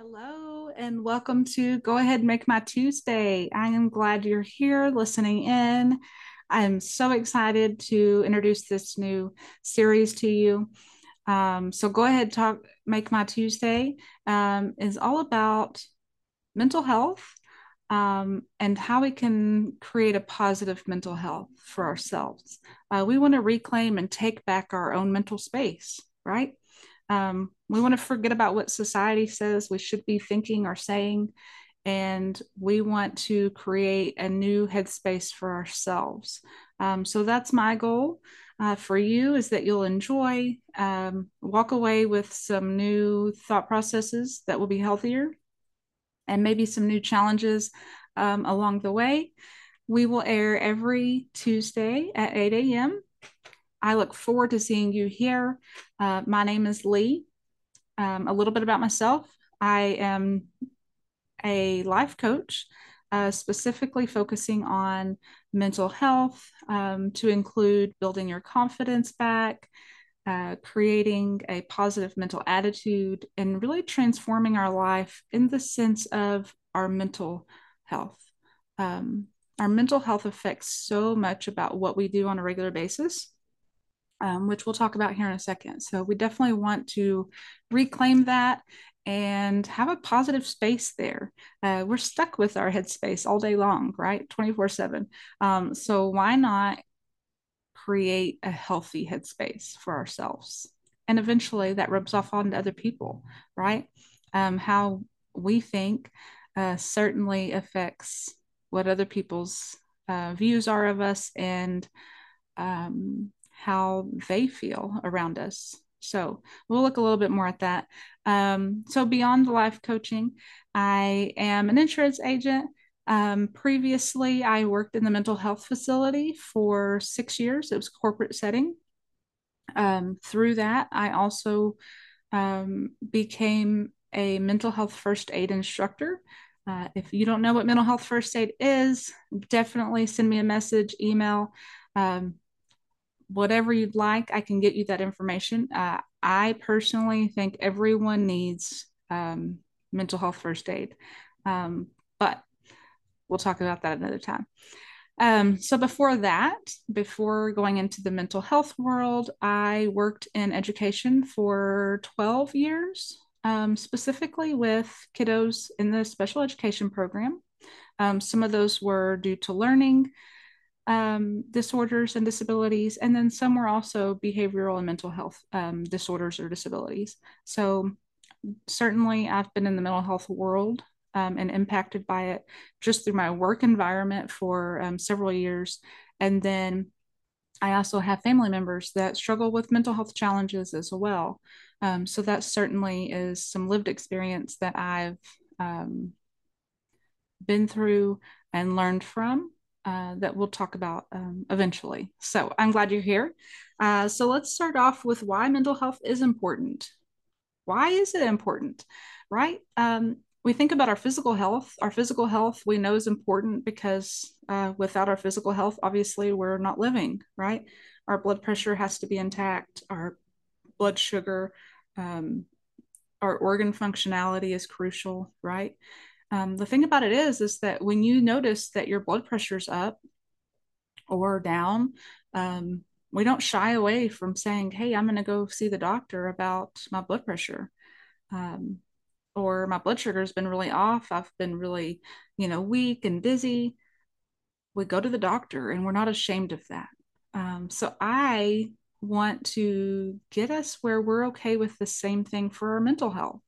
Hello, and welcome to Go Ahead Make My Tuesday. I am glad you're here listening in. I'm so excited to introduce this new series to you. Um, so, Go Ahead Talk Make My Tuesday um, is all about mental health um, and how we can create a positive mental health for ourselves. Uh, we want to reclaim and take back our own mental space, right? Um, we want to forget about what society says we should be thinking or saying, and we want to create a new headspace for ourselves. Um, so that's my goal uh, for you is that you'll enjoy, um, walk away with some new thought processes that will be healthier and maybe some new challenges um, along the way. We will air every Tuesday at 8 a.m. I look forward to seeing you here. Uh, my name is Lee. Um, a little bit about myself I am a life coach, uh, specifically focusing on mental health um, to include building your confidence back, uh, creating a positive mental attitude, and really transforming our life in the sense of our mental health. Um, our mental health affects so much about what we do on a regular basis um, which we'll talk about here in a second. So we definitely want to reclaim that and have a positive space there. Uh, we're stuck with our headspace all day long, right? 24 7. Um, so why not create a healthy headspace for ourselves? And eventually that rubs off onto other people, right? Um, how we think uh, certainly affects what other people's uh, views are of us and um, how they feel around us. So we'll look a little bit more at that. Um, so beyond the life coaching, I am an insurance agent. Um, previously, I worked in the mental health facility for six years. It was corporate setting. Um, through that, I also um, became a mental health first aid instructor. Uh, if you don't know what mental health first aid is, definitely send me a message, email. Um, whatever you'd like, I can get you that information. Uh, I personally think everyone needs um, mental health first aid, um, but we'll talk about that another time. Um, so before that, before going into the mental health world, I worked in education for 12 years, um, specifically with kiddos in the special education program. Um, some of those were due to learning um, disorders and disabilities, and then some were also behavioral and mental health um, disorders or disabilities. So certainly, I've been in the mental health world um, and impacted by it just through my work environment for um, several years, and then I also have family members that struggle with mental health challenges as well. Um, so that certainly is some lived experience that I've um, been through and learned from uh, that we'll talk about um, eventually. So I'm glad you're here. Uh, so let's start off with why mental health is important. Why is it important, right? Um, we think about our physical health. Our physical health we know is important because uh, without our physical health, obviously, we're not living, right? Our blood pressure has to be intact, our blood sugar, um, our organ functionality is crucial, right? Um, the thing about it is, is that when you notice that your blood pressure's up or down, um, we don't shy away from saying, "Hey, I'm going to go see the doctor about my blood pressure," um, or my blood sugar has been really off. I've been really, you know, weak and dizzy. We go to the doctor, and we're not ashamed of that. Um, so I want to get us where we're okay with the same thing for our mental health.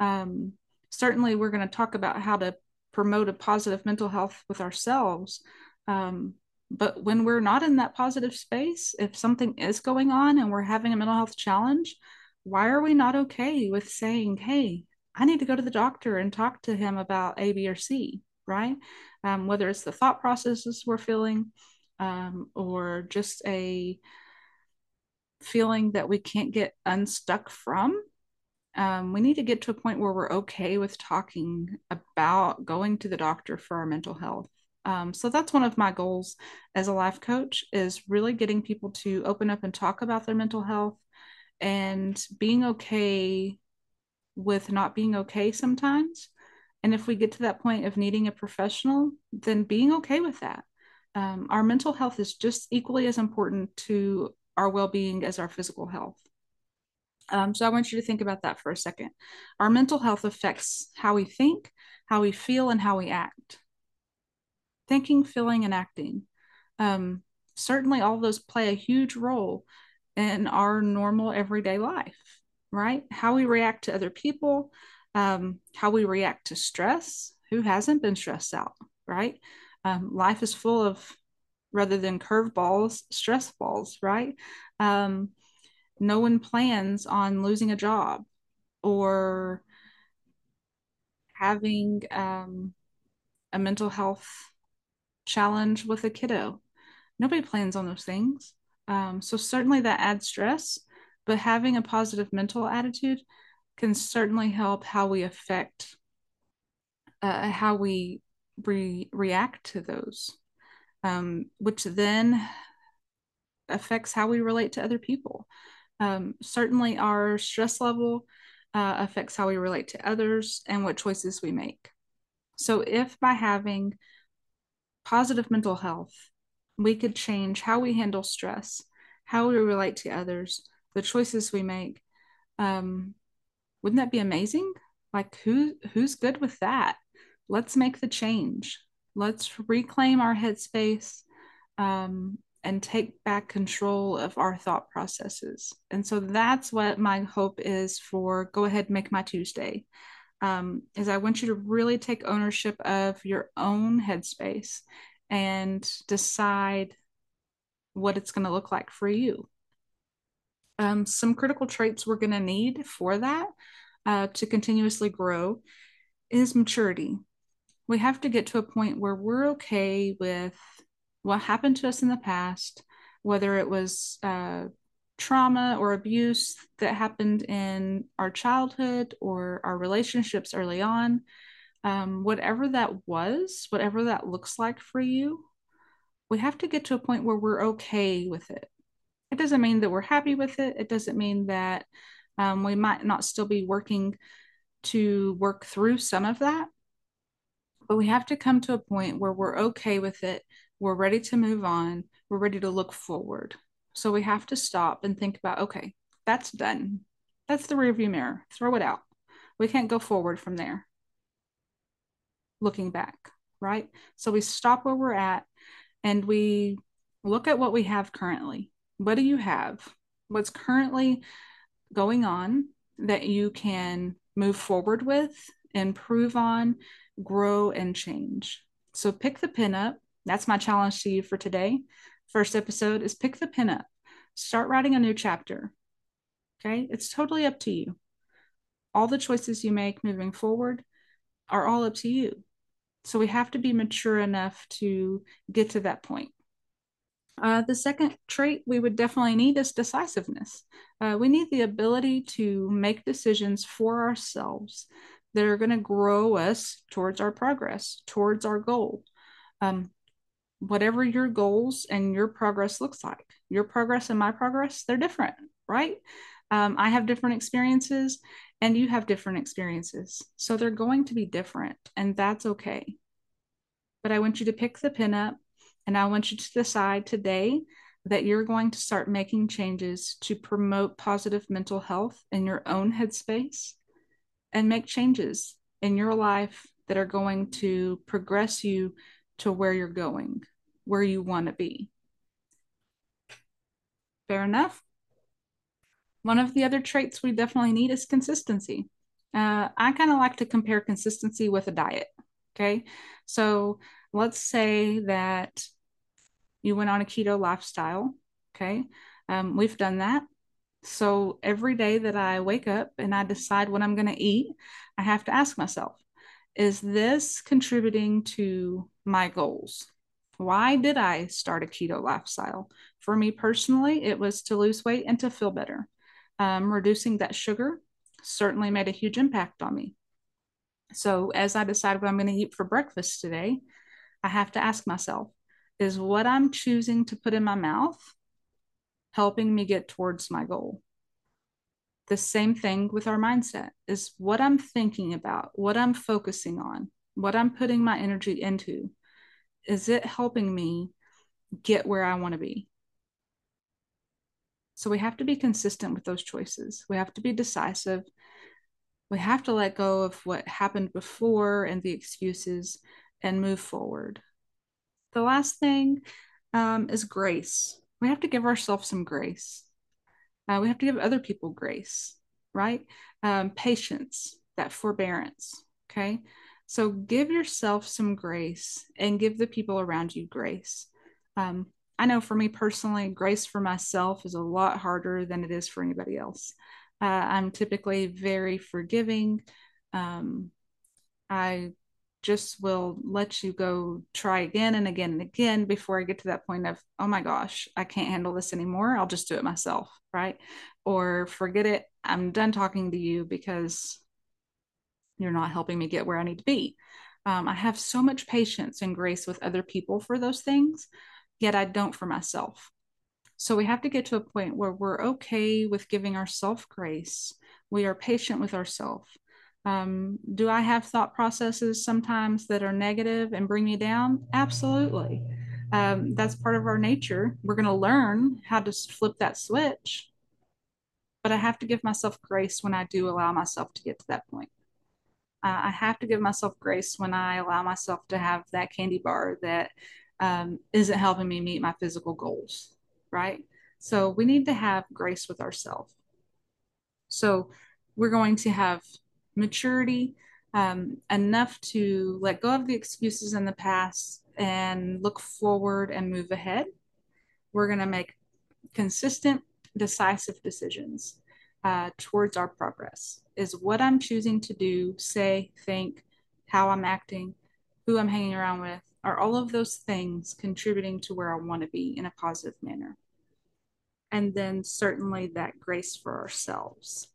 Um, certainly we're going to talk about how to promote a positive mental health with ourselves. Um, but when we're not in that positive space, if something is going on and we're having a mental health challenge, why are we not okay with saying, hey, I need to go to the doctor and talk to him about A, B, or C, right? Um, whether it's the thought processes we're feeling um, or just a feeling that we can't get unstuck from um, we need to get to a point where we're okay with talking about going to the doctor for our mental health um, so that's one of my goals as a life coach is really getting people to open up and talk about their mental health and being okay with not being okay sometimes. And if we get to that point of needing a professional, then being okay with that. Um, our mental health is just equally as important to our well being as our physical health. Um, so I want you to think about that for a second. Our mental health affects how we think, how we feel, and how we act. Thinking, feeling, and acting. Um, certainly, all those play a huge role in our normal everyday life, right? How we react to other people, um, how we react to stress. Who hasn't been stressed out, right? Um, life is full of, rather than curveballs, stress balls, right? Um, no one plans on losing a job or having um, a mental health challenge with a kiddo. Nobody plans on those things. Um, so, certainly that adds stress, but having a positive mental attitude can certainly help how we affect uh, how we re- react to those, um, which then affects how we relate to other people. Um, certainly, our stress level uh, affects how we relate to others and what choices we make. So, if by having positive mental health, we could change how we handle stress, how we relate to others, the choices we make, um, wouldn't that be amazing? Like, who who's good with that? Let's make the change. Let's reclaim our headspace um, and take back control of our thought processes. And so that's what my hope is for Go Ahead Make My Tuesday. Um, is I want you to really take ownership of your own headspace and decide what it's going to look like for you. Um, some critical traits we're going to need for that uh, to continuously grow is maturity. We have to get to a point where we're okay with what happened to us in the past, whether it was uh, trauma or abuse that happened in our childhood or our relationships early on, um, whatever that was, whatever that looks like for you, we have to get to a point where we're okay with it. It doesn't mean that we're happy with it. It doesn't mean that um, we might not still be working to work through some of that, but we have to come to a point where we're okay with it we're ready to move on. We're ready to look forward. So we have to stop and think about okay, that's done. That's the rearview mirror. Throw it out. We can't go forward from there. Looking back, right? So we stop where we're at and we look at what we have currently. What do you have? What's currently going on that you can move forward with, improve on, grow, and change? So pick the pin up that's my challenge to you for today. First episode is pick the pen up, start writing a new chapter. Okay, it's totally up to you. All the choices you make moving forward are all up to you. So we have to be mature enough to get to that point. Uh, the second trait we would definitely need is decisiveness. Uh, we need the ability to make decisions for ourselves that are going to grow us towards our progress, towards our goal. Um, whatever your goals and your progress looks like. Your progress and my progress, they're different, right? Um, I have different experiences and you have different experiences. So they're going to be different, and that's okay. But I want you to pick the pin up and I want you to decide today that you're going to start making changes to promote positive mental health in your own headspace and make changes in your life that are going to progress you to where you're going where you want to be. Fair enough. One of the other traits we definitely need is consistency. Uh, I kind of like to compare consistency with a diet. Okay. So let's say that you went on a keto lifestyle. Okay. Um, we've done that. So every day that I wake up and I decide what I'm going to eat, I have to ask myself, is this contributing to my goals? Why did I start a keto lifestyle? For me personally, it was to lose weight and to feel better. Um, reducing that sugar certainly made a huge impact on me. So, as I decide what I'm going to eat for breakfast today, I have to ask myself is what I'm choosing to put in my mouth helping me get towards my goal? The same thing with our mindset is what I'm thinking about, what I'm focusing on, what I'm putting my energy into. Is it helping me get where I want to be? So we have to be consistent with those choices. We have to be decisive. We have to let go of what happened before and the excuses and move forward. The last thing um, is grace. We have to give ourselves some grace. Uh, we have to give other people grace, right? Um, patience, that forbearance. Okay. So give yourself some grace and give the people around you grace. Um, I know for me personally, grace for myself is a lot harder than it is for anybody else. Uh, I'm typically very forgiving. Um, I just will let you go try again and again and again before I get to that point of, oh my gosh, I can't handle this anymore. I'll just do it myself. Right. Or forget it. I'm done talking to you because you're not helping me get where I need to be. Um, I have so much patience and grace with other people for those things, yet I don't for myself. So we have to get to a point where we're okay with giving ourselves grace. We are patient with ourselves. Um, do I have thought processes sometimes that are negative and bring me down? Absolutely. Um, that's part of our nature. We're going to learn how to flip that switch. But I have to give myself grace when I do allow myself to get to that point. Uh, I have to give myself grace when I allow myself to have that candy bar that um, not helping me meet my physical goals, right? So we need to have grace with ourselves. So we're going to have maturity um, enough to let go of the excuses in the past and look forward and move ahead. We're going to make consistent, decisive decisions uh, towards our progress. Is what I'm choosing to do, say, think, how I'm acting, who I'm hanging around with, are all of those things contributing to where I want to be in a positive manner? And then certainly that grace for ourselves.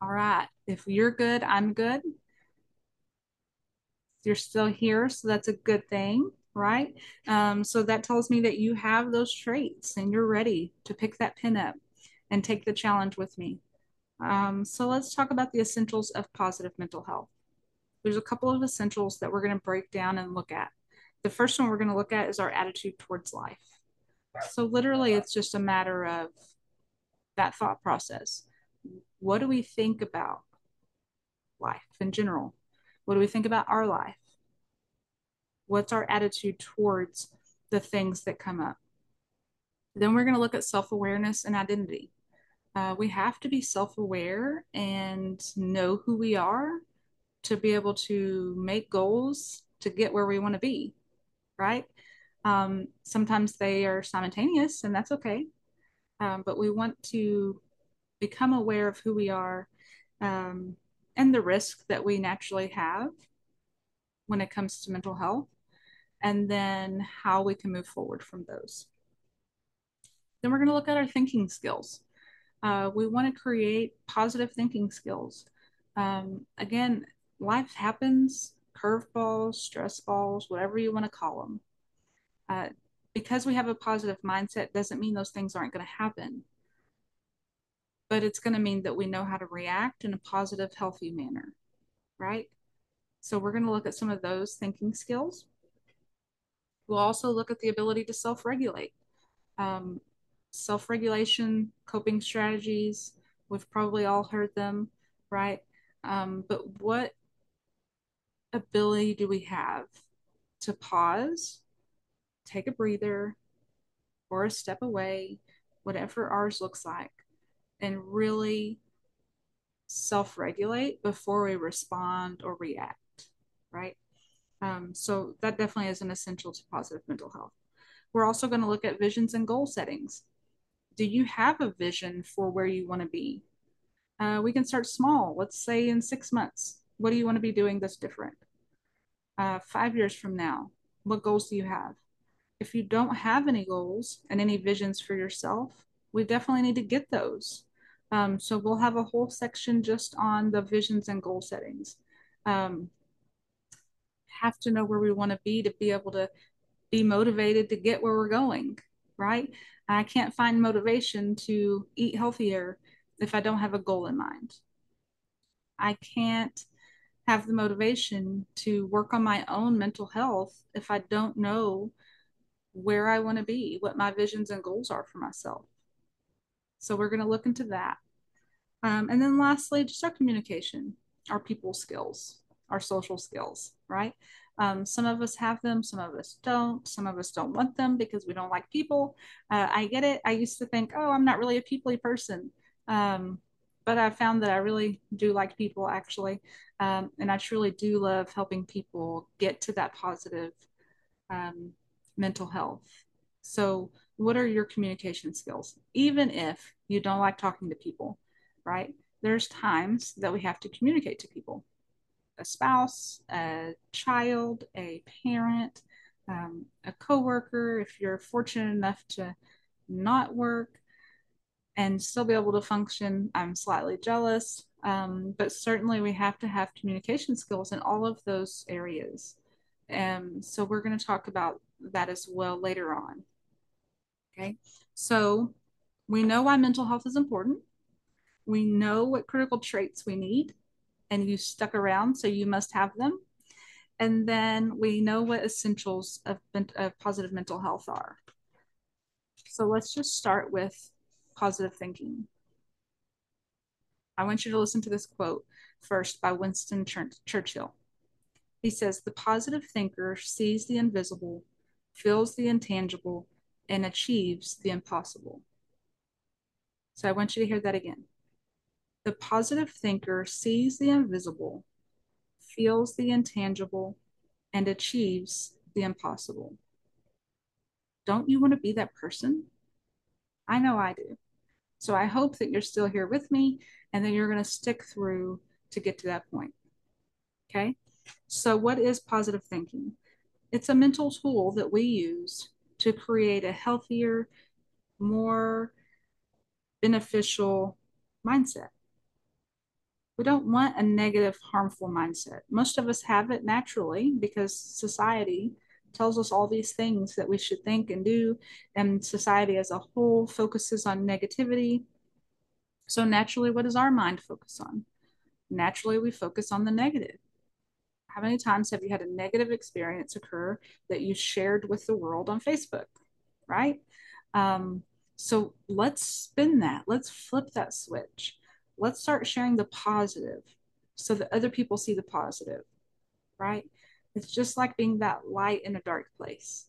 All right. If you're good, I'm good. You're still here, so that's a good thing, right? Um, so that tells me that you have those traits and you're ready to pick that pin up and take the challenge with me. Um, so let's talk about the essentials of positive mental health. There's a couple of essentials that we're going to break down and look at. The first one we're going to look at is our attitude towards life. So literally, it's just a matter of that thought process. What do we think about life in general? What do we think about our life? What's our attitude towards the things that come up? Then we're going to look at self awareness and identity. Uh, we have to be self aware and know who we are to be able to make goals to get where we want to be, right? Um, sometimes they are simultaneous, and that's okay. Um, but we want to become aware of who we are um, and the risk that we naturally have when it comes to mental health, and then how we can move forward from those. Then we're going to look at our thinking skills. Uh, we want to create positive thinking skills. Um, again, life happens, curveballs, stress balls, whatever you want to call them. Uh, because we have a positive mindset doesn't mean those things aren't going to happen. But it's going to mean that we know how to react in a positive, healthy manner, right? So we're going to look at some of those thinking skills. We'll also look at the ability to self regulate. Um, self regulation, coping strategies. We've probably all heard them, right? Um, but what ability do we have to pause, take a breather, or a step away, whatever ours looks like, and really self regulate before we respond or react, right? Um, so that definitely is an essential to positive mental health. We're also going to look at visions and goal settings do you have a vision for where you want to be? Uh, we can start small. Let's say in six months, what do you want to be doing that's different? Uh, five years from now, what goals do you have? If you don't have any goals and any visions for yourself, we definitely need to get those. Um, so we'll have a whole section just on the visions and goal settings. Um, have to know where we want to be to be able to be motivated to get where we're going, right? I can't find motivation to eat healthier if I don't have a goal in mind. I can't have the motivation to work on my own mental health if I don't know where I want to be, what my visions and goals are for myself. So we're going to look into that. Um, and then lastly, just our communication, our people skills, our social skills, right? Um, some of us have them, some of us don't. Some of us don't want them because we don't like people. Uh, I get it. I used to think, oh, I'm not really a peoply person. Um, but I found that I really do like people actually. Um, and I truly do love helping people get to that positive um, mental health. So, what are your communication skills? Even if you don't like talking to people, right? There's times that we have to communicate to people a spouse, a child, a parent, um, a coworker, if you're fortunate enough to not work and still be able to function, I'm slightly jealous. Um, but certainly we have to have communication skills in all of those areas. And so we're going to talk about that as well later on. Okay, so we know why mental health is important. We know what critical traits we need and you stuck around, so you must have them. And then we know what essentials of, of positive mental health are. So let's just start with positive thinking. I want you to listen to this quote first by Winston Churchill. He says, The positive thinker sees the invisible, feels the intangible, and achieves the impossible. So I want you to hear that again. The positive thinker sees the invisible, feels the intangible, and achieves the impossible. Don't you want to be that person? I know I do. So I hope that you're still here with me and that you're going to stick through to get to that point. Okay. So, what is positive thinking? It's a mental tool that we use to create a healthier, more beneficial mindset. We don't want a negative, harmful mindset. Most of us have it naturally because society tells us all these things that we should think and do, and society as a whole focuses on negativity. So, naturally, what does our mind focus on? Naturally, we focus on the negative. How many times have you had a negative experience occur that you shared with the world on Facebook, right? Um, so let's spin that. Let's flip that switch let's start sharing the positive so that other people see the positive, right? It's just like being that light in a dark place.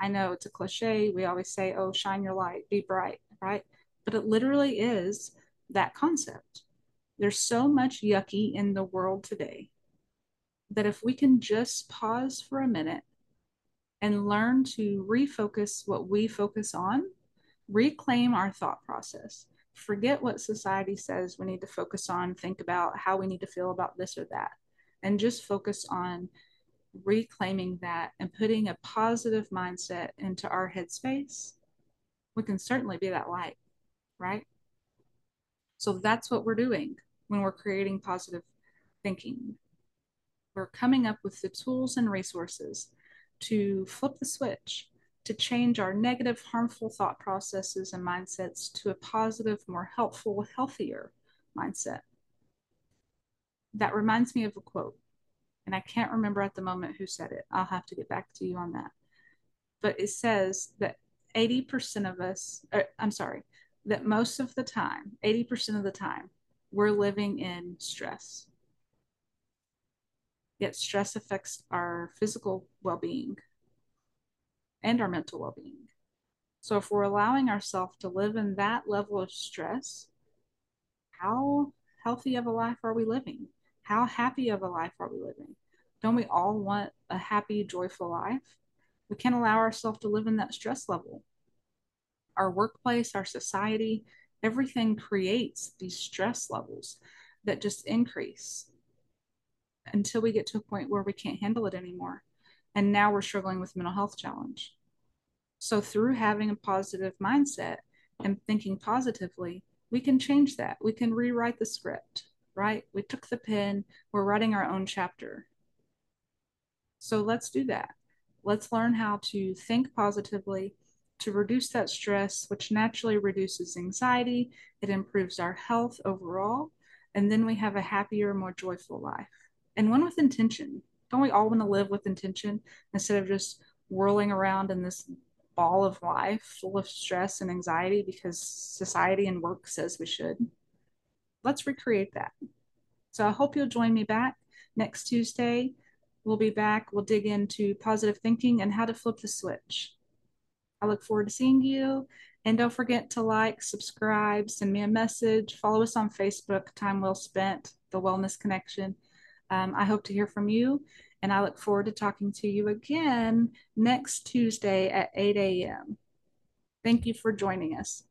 I know it's a cliche. We always say, oh, shine your light, be bright, right? But it literally is that concept. There's so much yucky in the world today that if we can just pause for a minute and learn to refocus what we focus on, reclaim our thought process, forget what society says we need to focus on, think about how we need to feel about this or that, and just focus on reclaiming that and putting a positive mindset into our headspace, we can certainly be that light, right? So that's what we're doing when we're creating positive thinking. We're coming up with the tools and resources to flip the switch to change our negative, harmful thought processes and mindsets to a positive, more helpful, healthier mindset. That reminds me of a quote, and I can't remember at the moment who said it. I'll have to get back to you on that. But it says that 80% of us, or, I'm sorry, that most of the time, 80% of the time, we're living in stress. Yet stress affects our physical well being, and our mental well being. So, if we're allowing ourselves to live in that level of stress, how healthy of a life are we living? How happy of a life are we living? Don't we all want a happy, joyful life? We can't allow ourselves to live in that stress level. Our workplace, our society, everything creates these stress levels that just increase until we get to a point where we can't handle it anymore and now we're struggling with mental health challenge. So through having a positive mindset and thinking positively we can change that. We can rewrite the script right? We took the pen. We're writing our own chapter. So let's do that. Let's learn how to think positively to reduce that stress, which naturally reduces anxiety. It improves our health overall. And then we have a happier, more joyful life. And one with intention. Don't we all want to live with intention instead of just whirling around in this ball of life full of stress and anxiety because society and work says we should? Let's recreate that. So I hope you'll join me back next Tuesday. We'll be back. We'll dig into positive thinking and how to flip the switch. I look forward to seeing you. And don't forget to like, subscribe, send me a message, follow us on Facebook, Time Well Spent, The Wellness Connection. Um, I hope to hear from you, and I look forward to talking to you again next Tuesday at 8 a.m. Thank you for joining us.